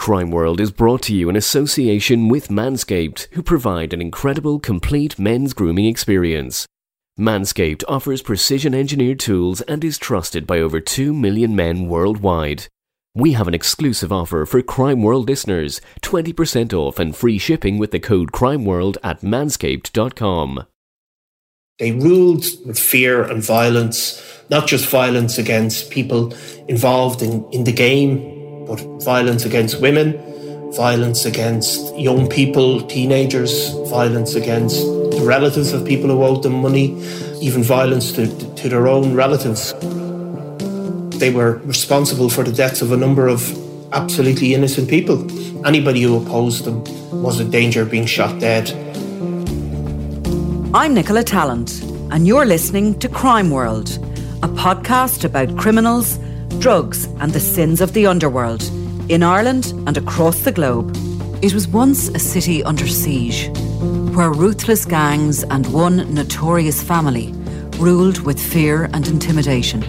Crime World is brought to you in association with Manscaped, who provide an incredible complete men's grooming experience. Manscaped offers precision engineered tools and is trusted by over 2 million men worldwide. We have an exclusive offer for Crime World listeners 20% off and free shipping with the code CrimeWorld at manscaped.com. They ruled with fear and violence, not just violence against people involved in, in the game, but violence against women, violence against young people, teenagers, violence against the relatives of people who owed them money, even violence to, to their own relatives. They were responsible for the deaths of a number of absolutely innocent people. Anybody who opposed them was in danger of being shot dead. I'm Nicola Tallant, and you're listening to Crime World, a podcast about criminals drugs, and the sins of the underworld in Ireland and across the globe. It was once a city under siege, where ruthless gangs and one notorious family ruled with fear and intimidation.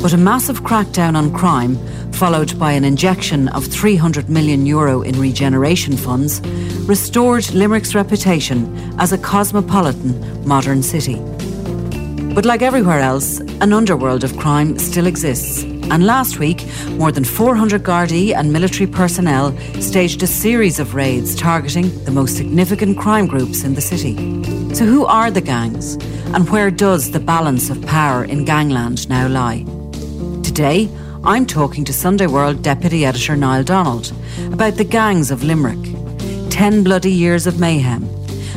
But a massive crackdown on crime, followed by an injection of 300 million euro in regeneration funds, restored Limerick's reputation as a cosmopolitan modern city. But like everywhere else, an underworld of crime still exists. And last week, more than 400 Gardaí and military personnel staged a series of raids targeting the most significant crime groups in the city. So, who are the gangs? And where does the balance of power in gangland now lie? Today, I'm talking to Sunday World Deputy Editor Niall Donald about the gangs of Limerick, 10 bloody years of mayhem,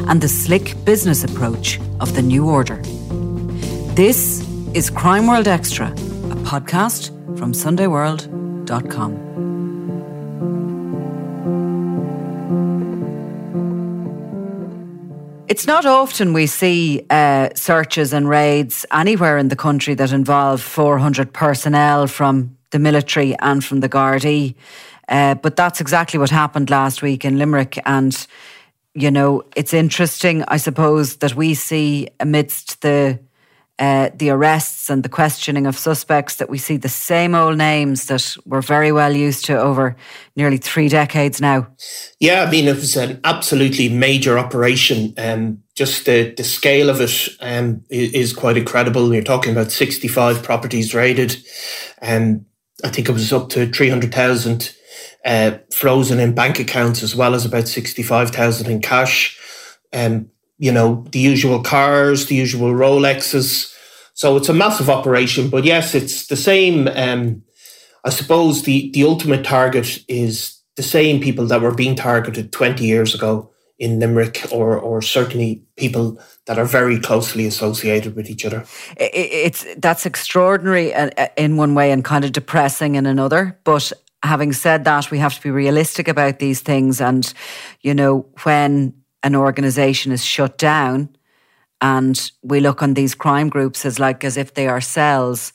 and the slick business approach of the New Order. This is Crime World Extra, a podcast from SundayWorld.com. It's not often we see uh, searches and raids anywhere in the country that involve 400 personnel from the military and from the Gardaí. Uh, but that's exactly what happened last week in Limerick. And, you know, it's interesting, I suppose, that we see amidst the uh, the arrests and the questioning of suspects that we see the same old names that we're very well used to over nearly three decades now. Yeah, I mean, it was an absolutely major operation. Um, just the, the scale of it um, is quite incredible. You're talking about 65 properties raided, and I think it was up to 300,000 uh, frozen in bank accounts, as well as about 65,000 in cash. Um, you know, the usual cars, the usual Rolexes. So it's a massive operation. But yes, it's the same. Um, I suppose the, the ultimate target is the same people that were being targeted 20 years ago in Limerick, or, or certainly people that are very closely associated with each other. It's that's extraordinary uh, uh, in one way and kind of depressing in another. But having said that, we have to be realistic about these things. And you know, when an organization is shut down and we look on these crime groups as like as if they are cells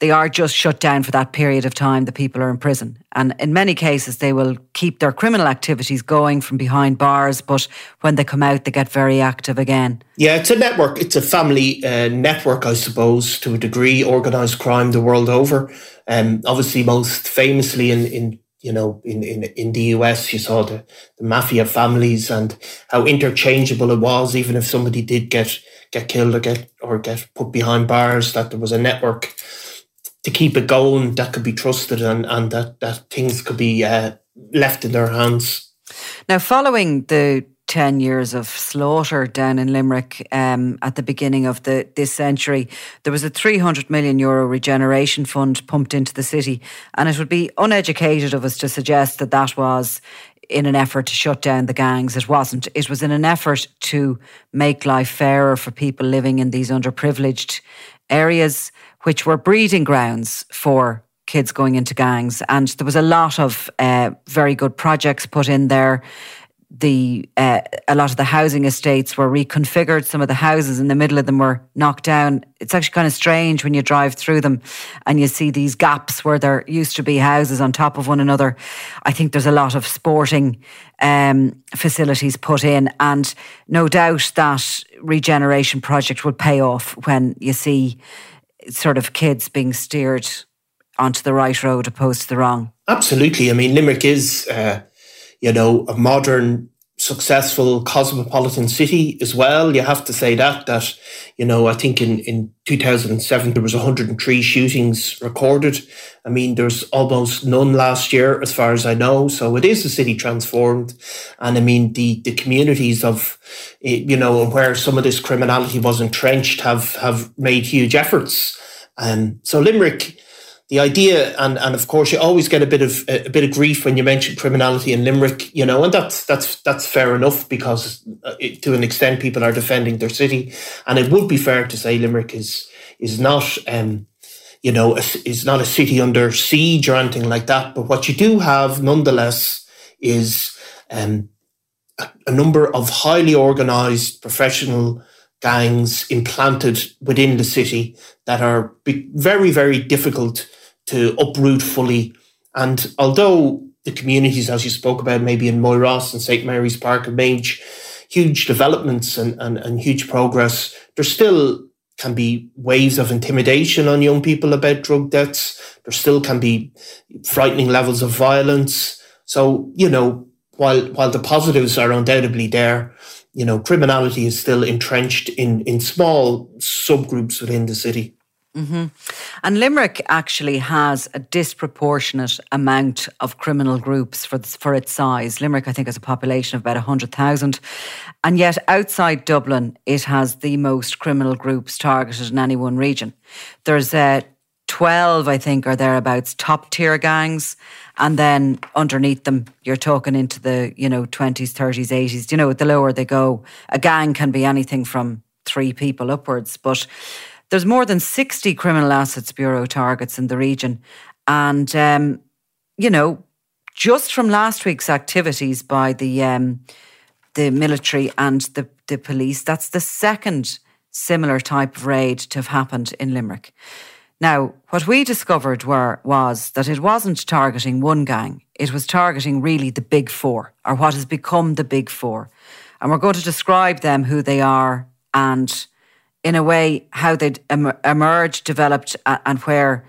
they are just shut down for that period of time the people are in prison. And in many cases, they will keep their criminal activities going from behind bars, but when they come out, they get very active again. Yeah, it's a network. It's a family uh, network, I suppose, to a degree, organised crime the world over. Um, obviously, most famously in, in you know, in, in, in the US, you saw the, the mafia families and how interchangeable it was, even if somebody did get get killed or get or get put behind bars, that there was a network to keep it going that could be trusted and, and that, that things could be uh, left in their hands. Now, following the 10 years of slaughter down in Limerick um, at the beginning of the this century. There was a 300 million euro regeneration fund pumped into the city, and it would be uneducated of us to suggest that that was in an effort to shut down the gangs. It wasn't. It was in an effort to make life fairer for people living in these underprivileged areas, which were breeding grounds for kids going into gangs. And there was a lot of uh, very good projects put in there the uh, a lot of the housing estates were reconfigured. Some of the houses in the middle of them were knocked down. It's actually kind of strange when you drive through them and you see these gaps where there used to be houses on top of one another. I think there's a lot of sporting um, facilities put in, and no doubt that regeneration project will pay off when you see sort of kids being steered onto the right road opposed to the wrong. Absolutely. I mean, Limerick is. Uh you know, a modern, successful cosmopolitan city as well. You have to say that, that, you know, I think in, in 2007, there was 103 shootings recorded. I mean, there's almost none last year, as far as I know. So it is a city transformed. And I mean, the, the communities of, eh, you know, where some of this criminality was entrenched have, have made huge efforts. Um, so Limerick, the idea, and and of course, you always get a bit of a, bit of grief when you mention criminality in Limerick, you know, and that's that's that's fair enough because uh, it, to an extent, people are defending their city, and it would be fair to say Limerick is is not. Um, you know, is not a city under siege or anything like that. But what you do have, nonetheless, is um, a, a number of highly organised professional gangs implanted within the city that are very, very difficult to uproot fully. And although the communities, as you spoke about, maybe in Moyross and St. Mary's Park have made huge developments and, and, and huge progress, there still can be waves of intimidation on young people about drug deaths. There still can be frightening levels of violence. So, you know, while while the positives are undoubtedly there, you know, criminality is still entrenched in, in small subgroups within the city. Mm-hmm. And Limerick actually has a disproportionate amount of criminal groups for for its size. Limerick, I think, has a population of about hundred thousand, and yet outside Dublin, it has the most criminal groups targeted in any one region. There's uh, twelve, I think, or thereabouts, top tier gangs, and then underneath them, you're talking into the you know twenties, thirties, eighties. You know, the lower they go, a gang can be anything from three people upwards, but there's more than 60 Criminal Assets Bureau targets in the region. And, um, you know, just from last week's activities by the um, the military and the, the police, that's the second similar type of raid to have happened in Limerick. Now, what we discovered were was that it wasn't targeting one gang; it was targeting really the big four, or what has become the big four. And we're going to describe them, who they are, and in a way how they'd em- emerged, developed, and where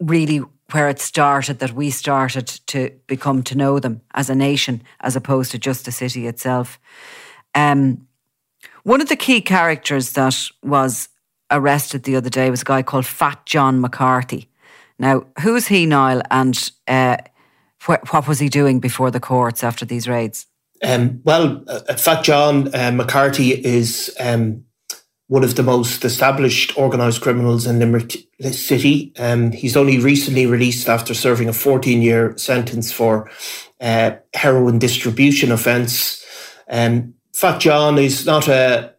really where it started that we started to become to know them as a nation as opposed to just the city itself. Um, one of the key characters that was arrested the other day was a guy called Fat John McCarthy. Now, who's he, Niall, and uh, wh- what was he doing before the courts after these raids? Um, well, uh, Fat John uh, McCarthy is um, one of the most established organised criminals in Limerick City. Um, he's only recently released after serving a 14 year sentence for uh, heroin distribution offence. Um, Fat John is not a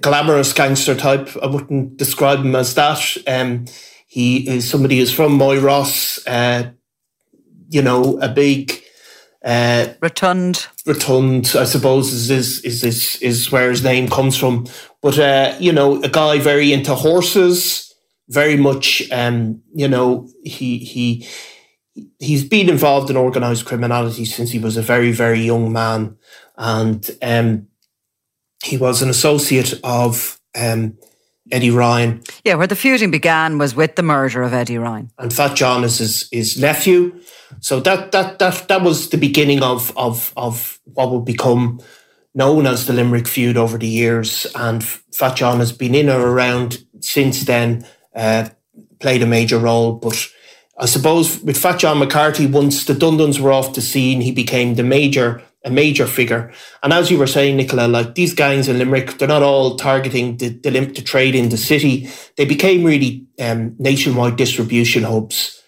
glamorous gangster type. I wouldn't describe him as that. Um, he is somebody who's from Moyross, uh, you know, a big uh, rotund. Rotund, I suppose, is, is is is is where his name comes from. But uh, you know, a guy very into horses, very much, um, you know, he he he's been involved in organised criminality since he was a very very young man, and um, he was an associate of um, Eddie Ryan. Yeah, where the feuding began was with the murder of Eddie Ryan, and Fat John is his, his nephew. So that that that that was the beginning of of of what would become known as the Limerick feud over the years, and Fat John has been in or around since then, uh, played a major role. But I suppose with Fat John McCarthy, once the Dundons were off the scene, he became the major a major figure. And as you were saying, Nicola, like these gangs in Limerick, they're not all targeting the, the, the trade in the city. They became really um, nationwide distribution hubs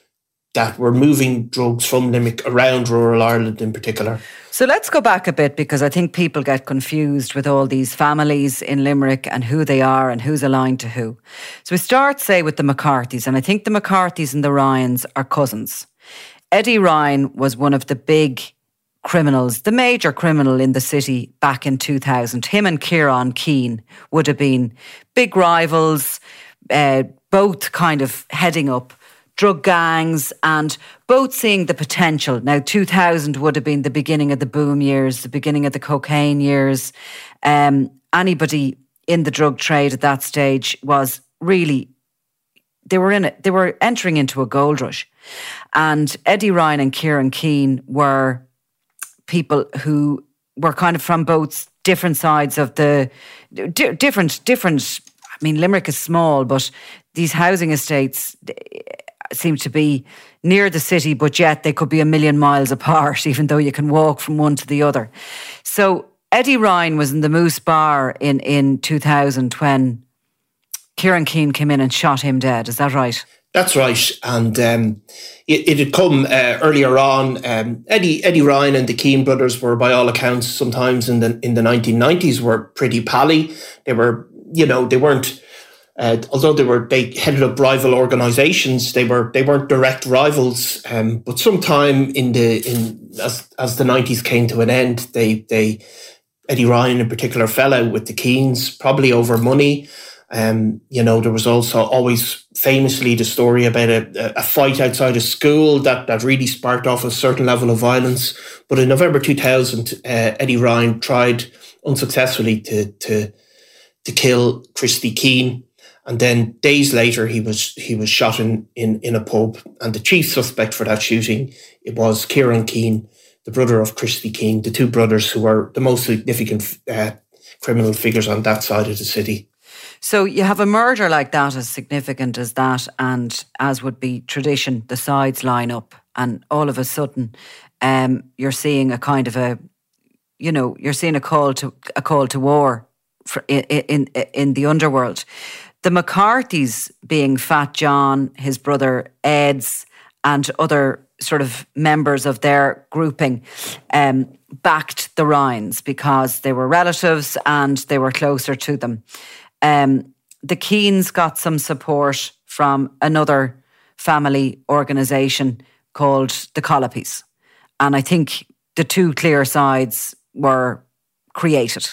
that were moving drugs from Limerick around rural Ireland in particular. So let's go back a bit because I think people get confused with all these families in Limerick and who they are and who's aligned to who. So we start, say, with the McCarthys, and I think the McCarthys and the Ryans are cousins. Eddie Ryan was one of the big criminals, the major criminal in the city back in 2000. Him and Kieran Keane would have been big rivals, uh, both kind of heading up drug gangs and both seeing the potential. Now, 2000 would have been the beginning of the boom years, the beginning of the cocaine years. Um, anybody in the drug trade at that stage was really, they were in it, they were entering into a gold rush. And Eddie Ryan and Kieran Keane were people who were kind of from both different sides of the different different I mean Limerick is small but these housing estates eh, seem to be near the city, but yet they could be a million miles apart, even though you can walk from one to the other. So Eddie Ryan was in the Moose Bar in, in 2000 when Kieran Keane came in and shot him dead. Is that right? That's right, and um, it, it, had come uh, earlier on. Um, Eddie Eddie Ryan and the Keane brothers were, by all accounts, sometimes in the in the nineteen nineties, were pretty pally. They were, you know, they weren't uh, although they were they headed up rival organisations, they were they weren't direct rivals. Um, but sometime in the in as as the nineties came to an end, they they Eddie Ryan in particular fell out with the Keanes, probably over money. Um, you know, there was also always famously the story about a, a fight outside a school that, that really sparked off a certain level of violence. But in November 2000, uh, Eddie Ryan tried unsuccessfully to, to, to kill Christy Keane. And then days later, he was he was shot in, in, in a pub. And the chief suspect for that shooting it was Kieran Keane, the brother of Christy Keane, the two brothers who were the most significant uh, criminal figures on that side of the city. So you have a murder like that, as significant as that, and as would be tradition, the sides line up, and all of a sudden, um, you're seeing a kind of a, you know, you're seeing a call to a call to war for, in, in in the underworld. The McCarthys being Fat John, his brother Eds, and other sort of members of their grouping um, backed the Ryans because they were relatives and they were closer to them. Um, the Keanes got some support from another family organisation called the Collopys. And I think the two clear sides were created.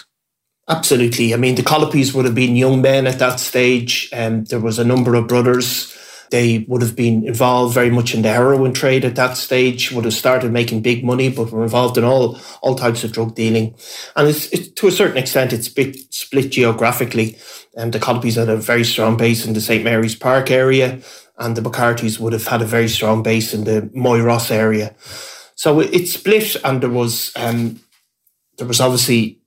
Absolutely. I mean, the Collopys would have been young men at that stage. Um, there was a number of brothers. They would have been involved very much in the heroin trade at that stage, would have started making big money, but were involved in all, all types of drug dealing. And it's, to a certain extent, it's split geographically. Um, the Collopys had a very strong base in the St. Mary's Park area, and the McCarthys would have had a very strong base in the Moyross area. So it, it split, and there was um, there was obviously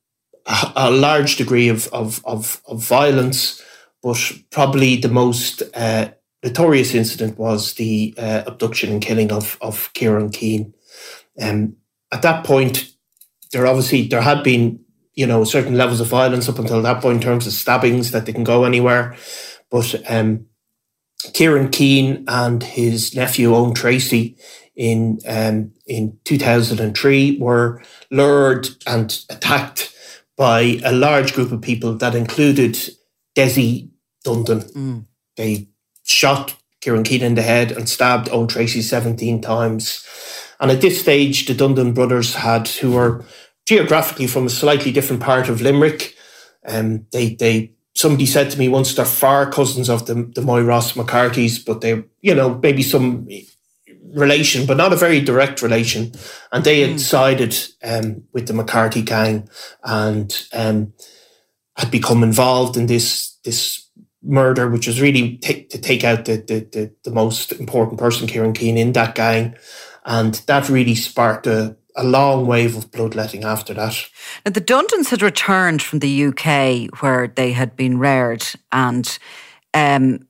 a, large degree of, of, of, of, violence, but probably the most uh, notorious incident was the uh, abduction and killing of, of Kieran Keane. Um, at that point, there obviously there had been you know certain levels of violence up until that point in terms of stabbings that they can go anywhere, but um, Kieran Keane and his nephew Owen Treacy in um, in 2003 were lured and attacked by a large group of people that included Desi Dundon. Mm. They shot Kieran Keane in the head and stabbed Owen Treacy 17 times. And at this stage, the Dundon brothers had, who were geographically from a slightly different part of Limerick, um, they, they somebody said to me once they're far cousins of the, the Moyross McCarthys, but they, you know, maybe some relation, but not a very direct relation. And they had mm. sided um, with the McCarthy gang and um, had become involved in this this murder, which was really t- to take out the, the, the, the, most important person, Kieran Keane, in that gang. And that really sparked a, a long wave of bloodletting after that. Now, the Dundons had returned from the UK where they had been reared and um,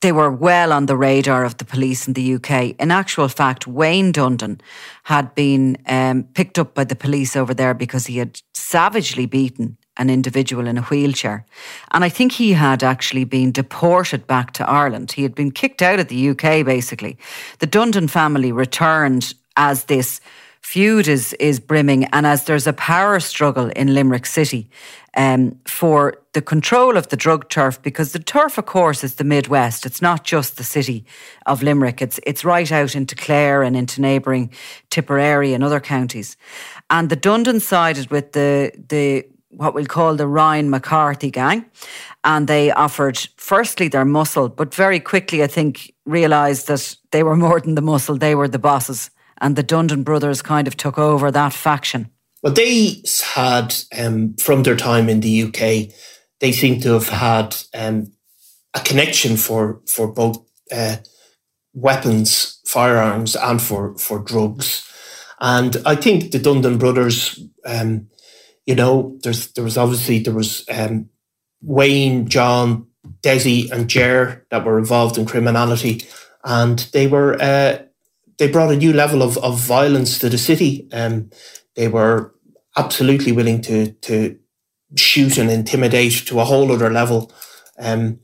they were well on the radar of the police in the UK. In actual fact, Wayne Dundon had been um, picked up by the police over there because he had savagely beaten an individual in a wheelchair. And I think he had actually been deported back to Ireland. He had been kicked out of the UK, basically. The Dundon family returned as this feud is, is brimming and as there's a power struggle in Limerick City um, for the control of the drug turf, because the turf, of course, is the Midwest. It's not just the city of Limerick. It's it's right out into Clare and into neighbouring Tipperary and other counties. And the Dundon sided with the the what we'll call the Ryan McCarthy gang. And they offered, firstly, their muscle, but very quickly, I think, realised that they were more than the muscle, they were the bosses. And the Dundon brothers kind of took over that faction. Well, they had, um, from their time in the UK, they seem to have had um, a connection for, for both uh, weapons, firearms, and for, for drugs. And I think the Dundon brothers um, you know, there's there was obviously there was um, Wayne, John, Desi, and Jer that were involved in criminality, and they were uh, they brought a new level of, of violence to the city. Um, they were absolutely willing to to shoot and intimidate to a whole other level. Um,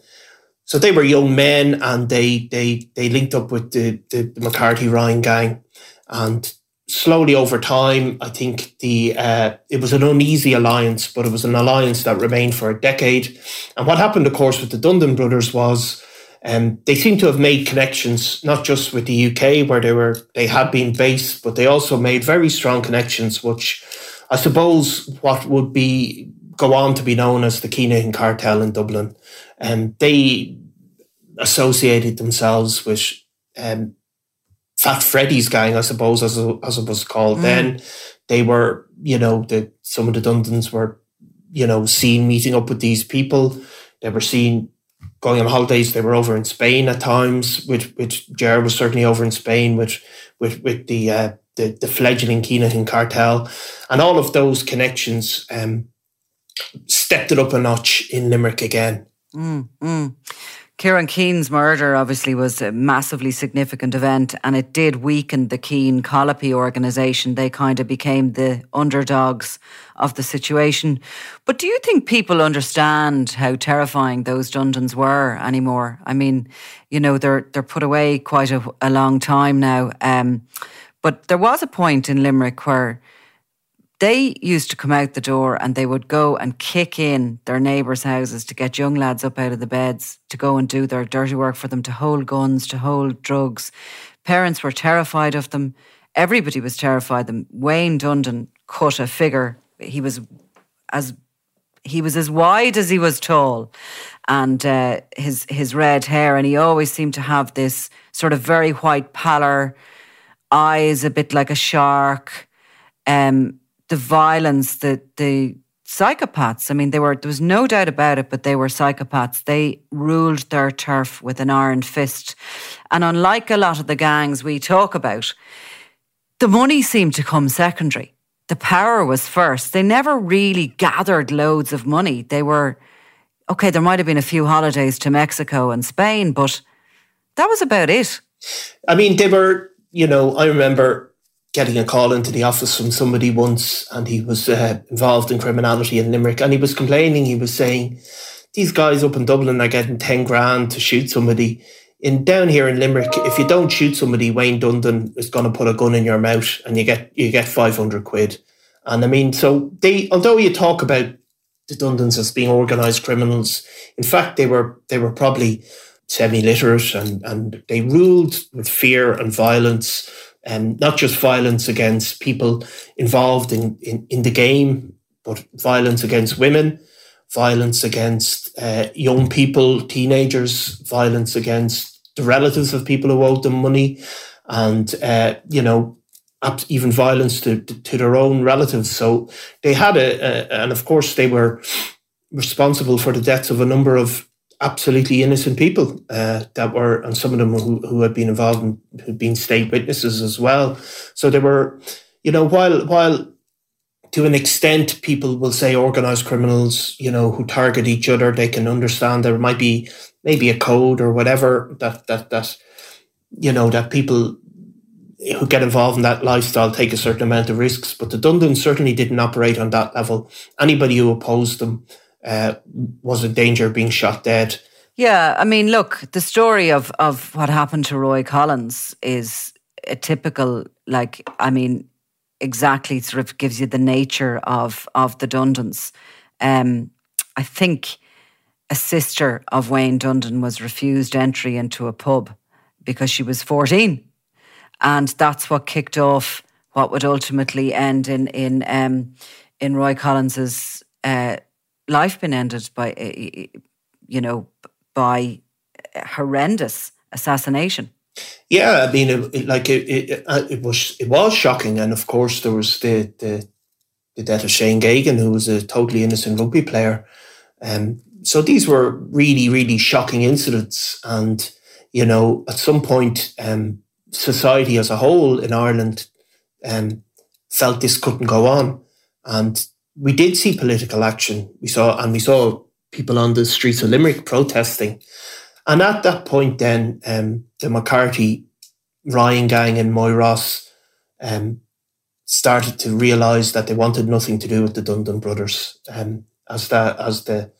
so they were young men, and they they they linked up with the the, the McCarthy Ryan gang, and slowly over time, I think the uh, it was an uneasy alliance, but it was an alliance that remained for a decade. And what happened, of course, with the Dundon brothers was um, they seem to have made connections not just with the UK where they were they had been based, but they also made very strong connections, which I suppose what would be go on to be known as the Kinahan cartel in Dublin. And um, they associated themselves with um, Fat Freddy's gang, I suppose, as it, as it was called mm. then. They were, you know, the some of the Dundons were, you know, seen meeting up with these people. They were seen going on holidays. They were over in Spain at times, which which Gerard was certainly over in Spain with with with the uh, the, the fledgling Kinahan cartel, and all of those connections um, stepped it up a notch in Limerick again. Mm, mm. Kieran Keane's murder obviously was a massively significant event and it did weaken the Keane Collopy organisation. They kind of became the underdogs of the situation. But do you think people understand how terrifying those Dundons were anymore? I mean, you know, they're they're put away quite a, a long time now. Um, but there was a point in Limerick where they used to come out the door and they would go and kick in their neighbours' houses to get young lads up out of the beds to go and do their dirty work for them, to hold guns, to hold drugs. Parents were terrified of them. Everybody was terrified of them. Wayne Dundon cut a figure. He was as he was as wide as he was tall, and uh, his his red hair, and he always seemed to have this sort of very white pallor, eyes a bit like a shark. Um, the violence, the the psychopaths. I mean, they were there was no doubt about it, but they were psychopaths. They ruled their turf with an iron fist. And unlike a lot of the gangs we talk about, the money seemed to come secondary. The power was first. They never really gathered loads of money. They were okay, there might have been a few holidays to Mexico and Spain, but that was about it. I mean, they were, you know, I remember getting a call into the office from somebody once, and he was uh, involved in criminality in Limerick, and he was complaining. He was saying, "These guys up in Dublin are getting ten grand to shoot somebody." In down here in Limerick, if you don't shoot somebody, Wayne Dundon is going to put a gun in your mouth, and you get you get five hundred quid. And I mean, so they, although you talk about the Dundons as being organised criminals, in fact, they were they were probably semi-literate and, and they ruled with fear and violence um, not just violence against people involved in, in, in the game, but violence against women, violence against uh, young people, teenagers, violence against the relatives of people who owed them money, and uh, you know even violence to, to their own relatives. So they had a, a, and of course they were responsible for the deaths of a number of absolutely innocent people uh, that were, and some of them who, who had been involved in, who'd been state witnesses as well. So there were, you know, while while to an extent people will say organized criminals, you know, who target each other, they can understand there might be maybe a code or whatever that that that you know that people who get involved in that lifestyle take a certain amount of risks. But the Dundons certainly didn't operate on that level. Anybody who opposed them uh, was in danger of being shot dead. Yeah, I mean, look, the story of of what happened to Roy Collins is a typical, like, I mean, exactly sort of gives you the nature of of the Dundons. Um, I think a sister of Wayne Dundon was refused entry into a pub because she was fourteen, and that's what kicked off what would ultimately end in in um, in Roy Collins's uh, life been ended by, eh, eh, you know, by horrendous assassination. Yeah, I mean, it, like it, it, uh, it, was it was shocking, and of course there was the the, the death of Shane Geoghegan, who was a totally innocent rugby player. Um, so these were really, really shocking incidents, and you know, at some point, um, society as a whole in Ireland um, felt this couldn't go on, and we did see political action. We saw, and we saw people on the streets of Limerick protesting. And at that point, then um, the McCarthy Ryan gang and Moyross um, started to realise that they wanted nothing to do with the Dundon brothers. Um, as that as the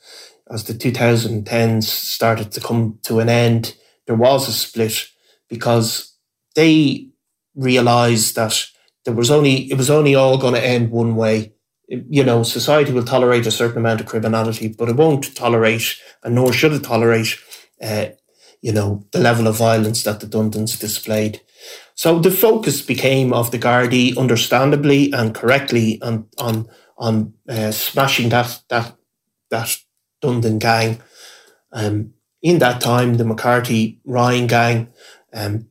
as the 2010s started to come to an end, there was a split because they realised that there was only it was only all going to end one way you know, society will tolerate a certain amount of criminality, but it won't tolerate, and nor should it tolerate, uh, you know, the level of violence that the Dundons displayed. So the focus became of the Gardaí, understandably and correctly, on on on uh, smashing that that that Dundon gang. Um, in that time, the McCarthy Ryan gang um,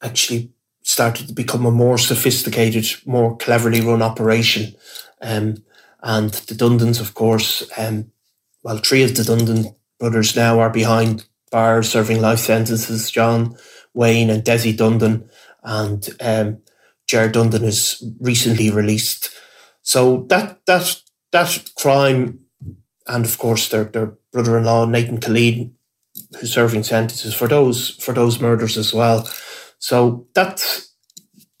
actually started to become a more sophisticated, more cleverly run operation. Um, and the Dundons, of course, um, well, three of the Dundon brothers now are behind bars serving life sentences. John Wayne and Desi Dundon, and um, Gerard Dundon is recently released. So that that that crime, and of course their their brother-in-law Nathan Killeen, who's serving sentences for those for those murders as well. So that's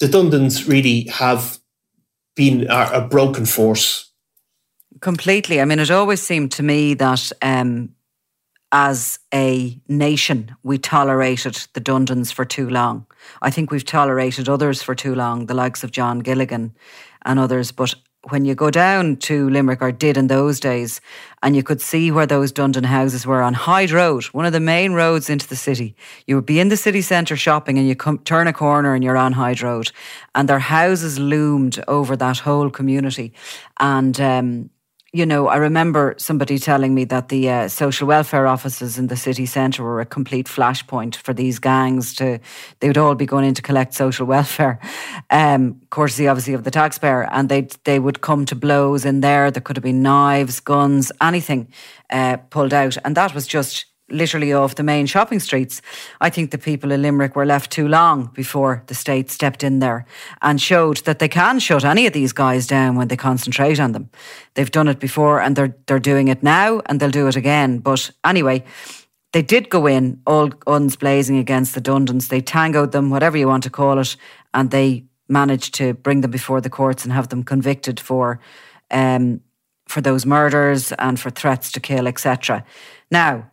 the Dundons really have been a, broken force. Completely. I mean, it always seemed to me that um, as a nation, we tolerated the Dundons for too long. I think we've tolerated others for too long, the likes of John Gilligan and others. But when you go down to Limerick, or did in those days, and you could see where those Dundon houses were on Hyde Road, one of the main roads into the city. You would be in the city centre shopping, and you come turn a corner, and you're on Hyde Road, and their houses loomed over that whole community, and um, you know, I remember somebody telling me that the uh, social welfare offices in the city centre were a complete flashpoint for these gangs to, they would all be going in to collect social welfare, um, courtesy obviously of the taxpayer, and they they would come to blows in there. There could have been knives, guns, anything uh, pulled out, and that was just literally off the main shopping streets. I think the people in Limerick were left too long before the state stepped in there and showed that they can shut any of these guys down when they concentrate on them. They've done it before and they're they're doing it now and they'll do it again. But anyway, they did go in all guns blazing against the Dundons. They tangoed them, whatever you want to call it, and they managed to bring them before the courts and have them convicted for um, for those murders and for threats to kill, etc. Now,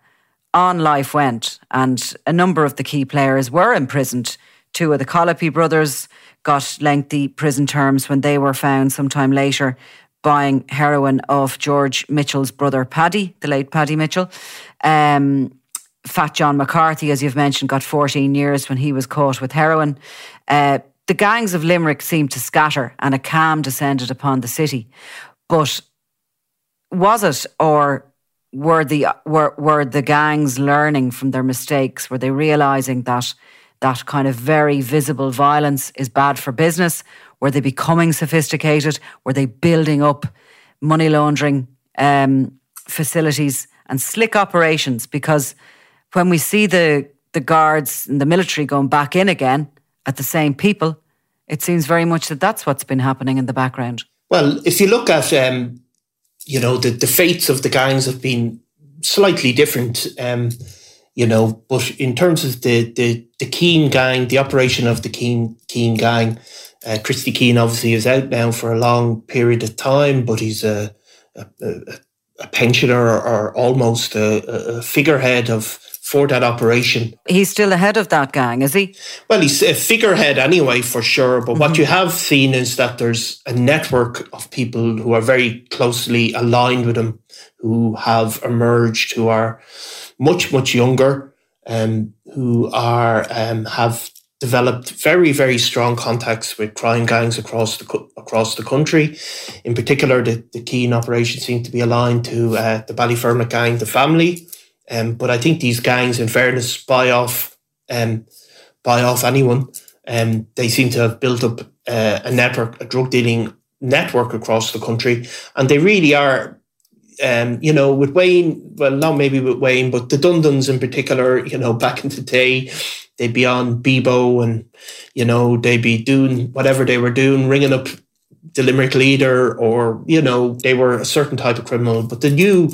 on life went, and a number of the key players were imprisoned. Two of the Collopy brothers got lengthy prison terms when they were found sometime later buying heroin off George Mitchell's brother Paddy, the late Paddy Mitchell. Um, Fat John McCarthy, as you've mentioned, got 14 years when he was caught with heroin. Uh, the gangs of Limerick seemed to scatter and a calm descended upon the city. But was it, or were the were were the gangs learning from their mistakes? Were they realizing that that kind of very visible violence is bad for business? Were they becoming sophisticated? Were they building up money laundering um, facilities and slick operations? Because when we see the the guards and the military going back in again at the same people, it seems very much that that's what's been happening in the background. Well, if you look at um, you know, the, the fates of the gangs have been slightly different. Um, you know, but in terms of the the the Keane gang, the operation of the Keane Keane gang, uh, Christy Keane obviously is out now for a long period of time, but he's a a, a, pensioner or, or almost a, a, figurehead of for that operation. He's still the head of that gang, is he? Well, he's a figurehead anyway, for sure. But mm-hmm. what you have seen is that there's a network of people who are very closely aligned with him, who have emerged, who are much, much younger, um, who are um, have developed very, very strong contacts with crime gangs across the across the country. In particular, the, the Keane operation seemed to be aligned to uh, the Ballyfermot gang, the family. Um, but I think these gangs, in fairness, buy off um, buy off anyone. Um, they seem to have built up uh, a network, a drug dealing network across the country, and they really are. Um, you know, with Wayne, well, not maybe with Wayne, but the Dundons in particular, you know, back in the day, they'd be on Bebo and, you know, they'd be doing whatever they were doing, ringing up the Limerick leader, or, you know, they were a certain type of criminal. But the new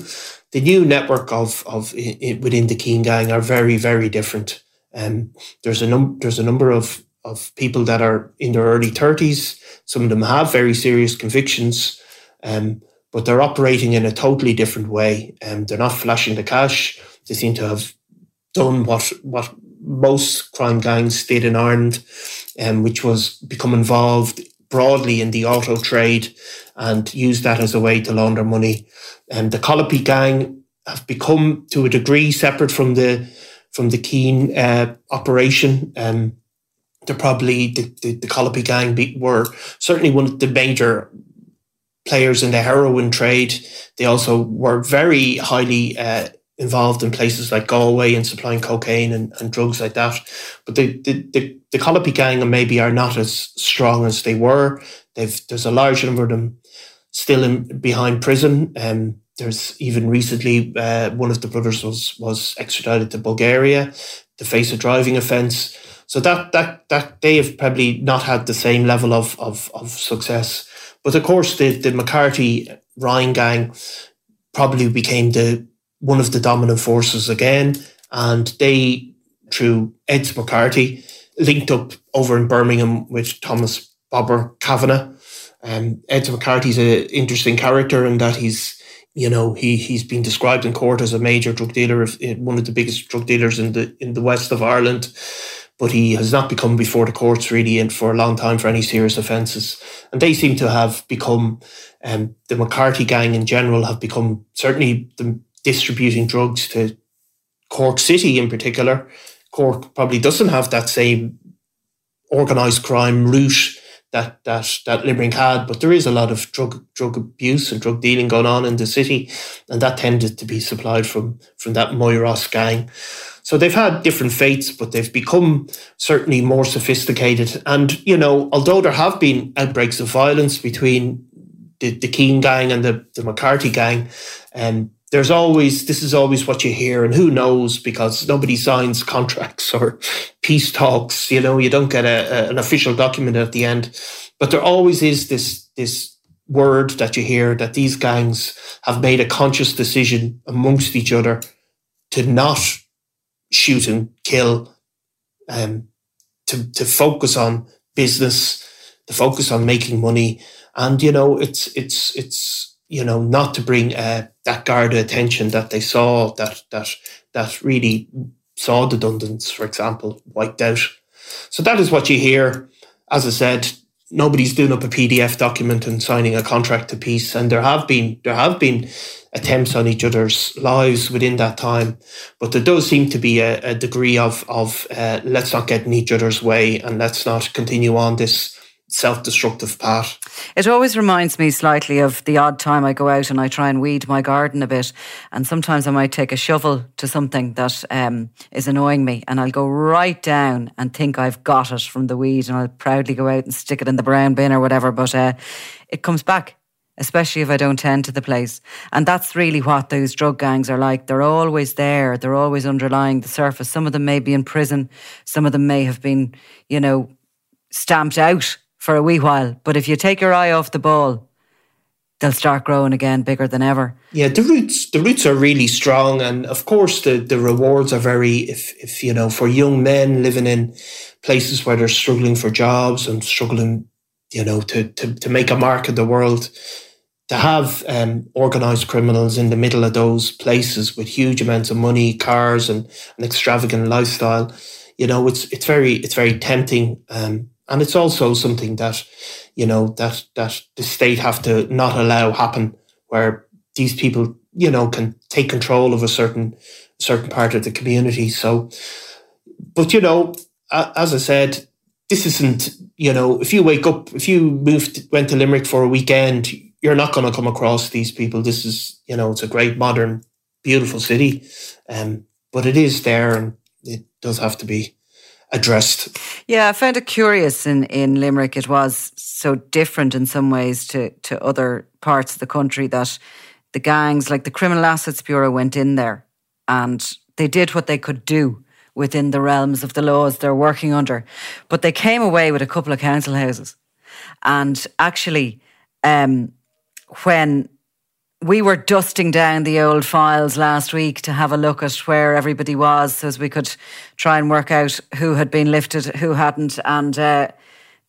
the new network of of within the Keane gang are very very different. Um, there's a num- there's a number of of people that are in their early thirties. Some of them have very serious convictions, um, but they're operating in a totally different way. Um, they're not flashing the cash. They seem to have done what what most crime gangs did in Ireland, um, which was become involved broadly in the auto trade and use that as a way to launder money. And the Collopy gang have become, to a degree, separate from the from the Keane uh, operation. Um, they're probably the, the, the Collopy gang be, were certainly one of the major players in the heroin trade. They also were very highly uh, involved in places like Galway and supplying cocaine and, and drugs like that. But the the the, the Collopy gang maybe are not as strong as they were. They've there's a large number of them still in behind prison. Um, there's even recently uh, one of the brothers was was extradited to Bulgaria to face a driving offence. So that that that they have probably not had the same level of of, of success. But of course, the the McCarthy Ryan gang probably became the one of the dominant forces again, and they through Ed McCarthy linked up over in Birmingham with Thomas Bomber Kavanagh. Um, Ed McCarthy's an interesting character in that he's, you know, he he's been described in court as a major drug dealer, one of the biggest drug dealers in the in the west of Ireland. But he has not become before the courts really, and for a long time for any serious offences. And they seem to have become, um, the McCarthy gang in general have become certainly the distributing drugs to Cork City in particular. Cork probably doesn't have that same organised crime route that that that Limerick had, but there is a lot of drug drug abuse and drug dealing going on in the city, and that tended to be supplied from from that Moyross gang. So they've had different fates, but they've become certainly more sophisticated. And you know, although there have been outbreaks of violence between the, the Keane gang and the, the McCarthy gang, and um, there's always this is always what you hear and who knows because nobody signs contracts or peace talks you know you don't get a, a, an official document at the end. But there always is this this word that you hear that these gangs have made a conscious decision amongst each other to not shoot and kill um, to, to focus on business to focus on making money. And you know it's it's it's you know, not to bring uh, that Garda attention that they saw that that that really saw the Dundons, for example, wiped out. So that is what you hear. As I said, nobody's doing up a PDF document and signing a contract to peace, and there have been there have been attempts on each other's lives within that time, but there does seem to be a, a degree of of uh, let's not get in each other's way and let's not continue on this self-destructive path. It always reminds me slightly of the odd time I go out and I try and weed my garden a bit, and sometimes I might take a shovel to something that um, is annoying me, and I'll go right down and think I've got it from the weed, and I'll proudly go out and stick it in the brown bin or whatever, but uh, it comes back. Especially if I don't tend to the place. And that's really what those drug gangs are like. They're always there. They're always underlying the surface. Some of them may be in prison. Some of them may have been, you know, stamped out for a wee while. But if you take your eye off the ball, they'll start growing again bigger than ever. Yeah, the roots the roots are really strong and of course the, the rewards are very if if you know for young men living in places where they're struggling for jobs and struggling, you know, to to, to make a mark in the world, to have um, organized criminals in the middle of those places with huge amounts of money, cars, and an extravagant lifestyle, you know, it's it's very it's very tempting. Um, and it's also something that, you know, that that the state have to not allow happen, where these people, you know, can take control of a certain certain part of the community. So, but you know, as I said, this isn't, you know, if you wake up, if you moved, went to Limerick for a weekend, you're not going to come across these people. This is, you know, it's a great, modern, beautiful city, um, but it is there, and it does have to be addressed. Yeah, I found it curious in, in Limerick. It was so different in some ways to, to other parts of the country that the gangs, like the Criminal Assets Bureau, went in there and they did what they could do within the realms of the laws they're working under. But they came away with a couple of council houses. And actually, um, when we were dusting down the old files last week to have a look at where everybody was so as we could try and work out who had been lifted, who hadn't, and uh,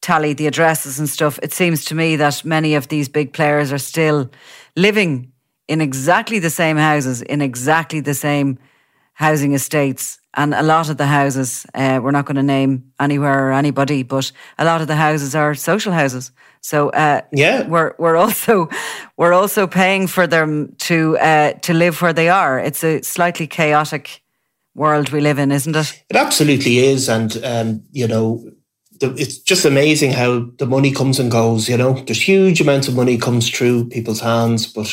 tally the addresses and stuff. It seems to me that many of these big players are still living in exactly the same houses, in exactly the same housing estates. And a lot of the houses, uh, we're not going to name anywhere or anybody, but a lot of the houses are social houses. So uh, yeah, we're we're also we're also paying for them to uh, to live where they are. It's a slightly chaotic world we live in, isn't it? It absolutely is, and um, you know. The, it's just amazing how the money comes and goes. You know, there's huge amounts of money comes through people's hands, but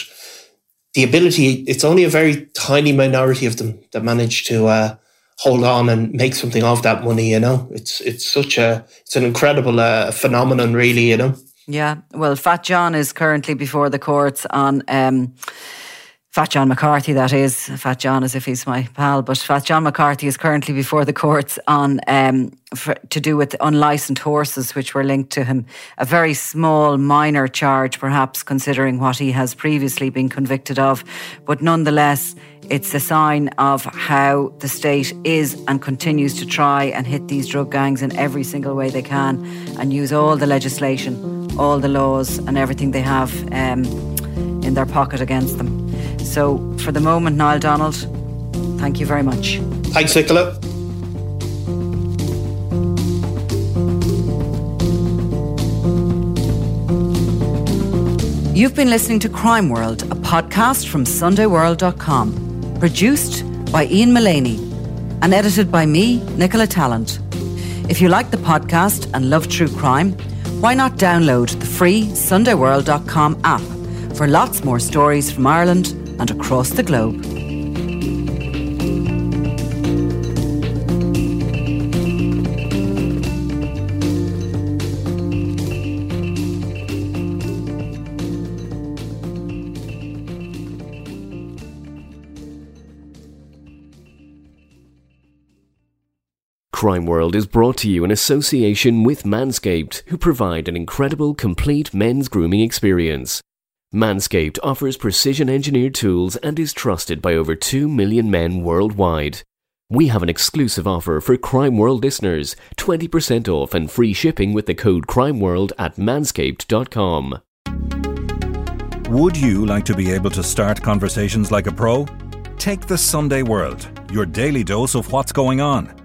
the ability, it's only a very tiny minority of them that manage to uh, hold on and make something of that money. You know, it's it's such a it's an incredible uh, phenomenon, really. You know. Yeah, well, Fat John is currently before the courts on um, Fat John McCarthy, that is. Fat John as if he's my pal, but Fat John McCarthy is currently before the courts on um, for, to do with unlicensed horses, which were linked to him. A very small, minor charge, perhaps, considering what he has previously been convicted of. But nonetheless, it's a sign of how the state is and continues to try and hit these drug gangs in every single way they can and use all the legislation all the laws and everything they have um, in their pocket against them. So, for the moment, Niall Donald, thank you very much. Thanks, Nicola. You've been listening to Crime World, a podcast from SundayWorld.com, produced by Ian Mullaney and edited by me, Nicola Tallant. If you like the podcast and love true crime, why not download the free SundayWorld.com app for lots more stories from Ireland and across the globe? Crime World is brought to you in association with Manscaped, who provide an incredible complete men's grooming experience. Manscaped offers precision engineered tools and is trusted by over 2 million men worldwide. We have an exclusive offer for Crime World listeners 20% off and free shipping with the code CrimeWorld at manscaped.com. Would you like to be able to start conversations like a pro? Take the Sunday World, your daily dose of what's going on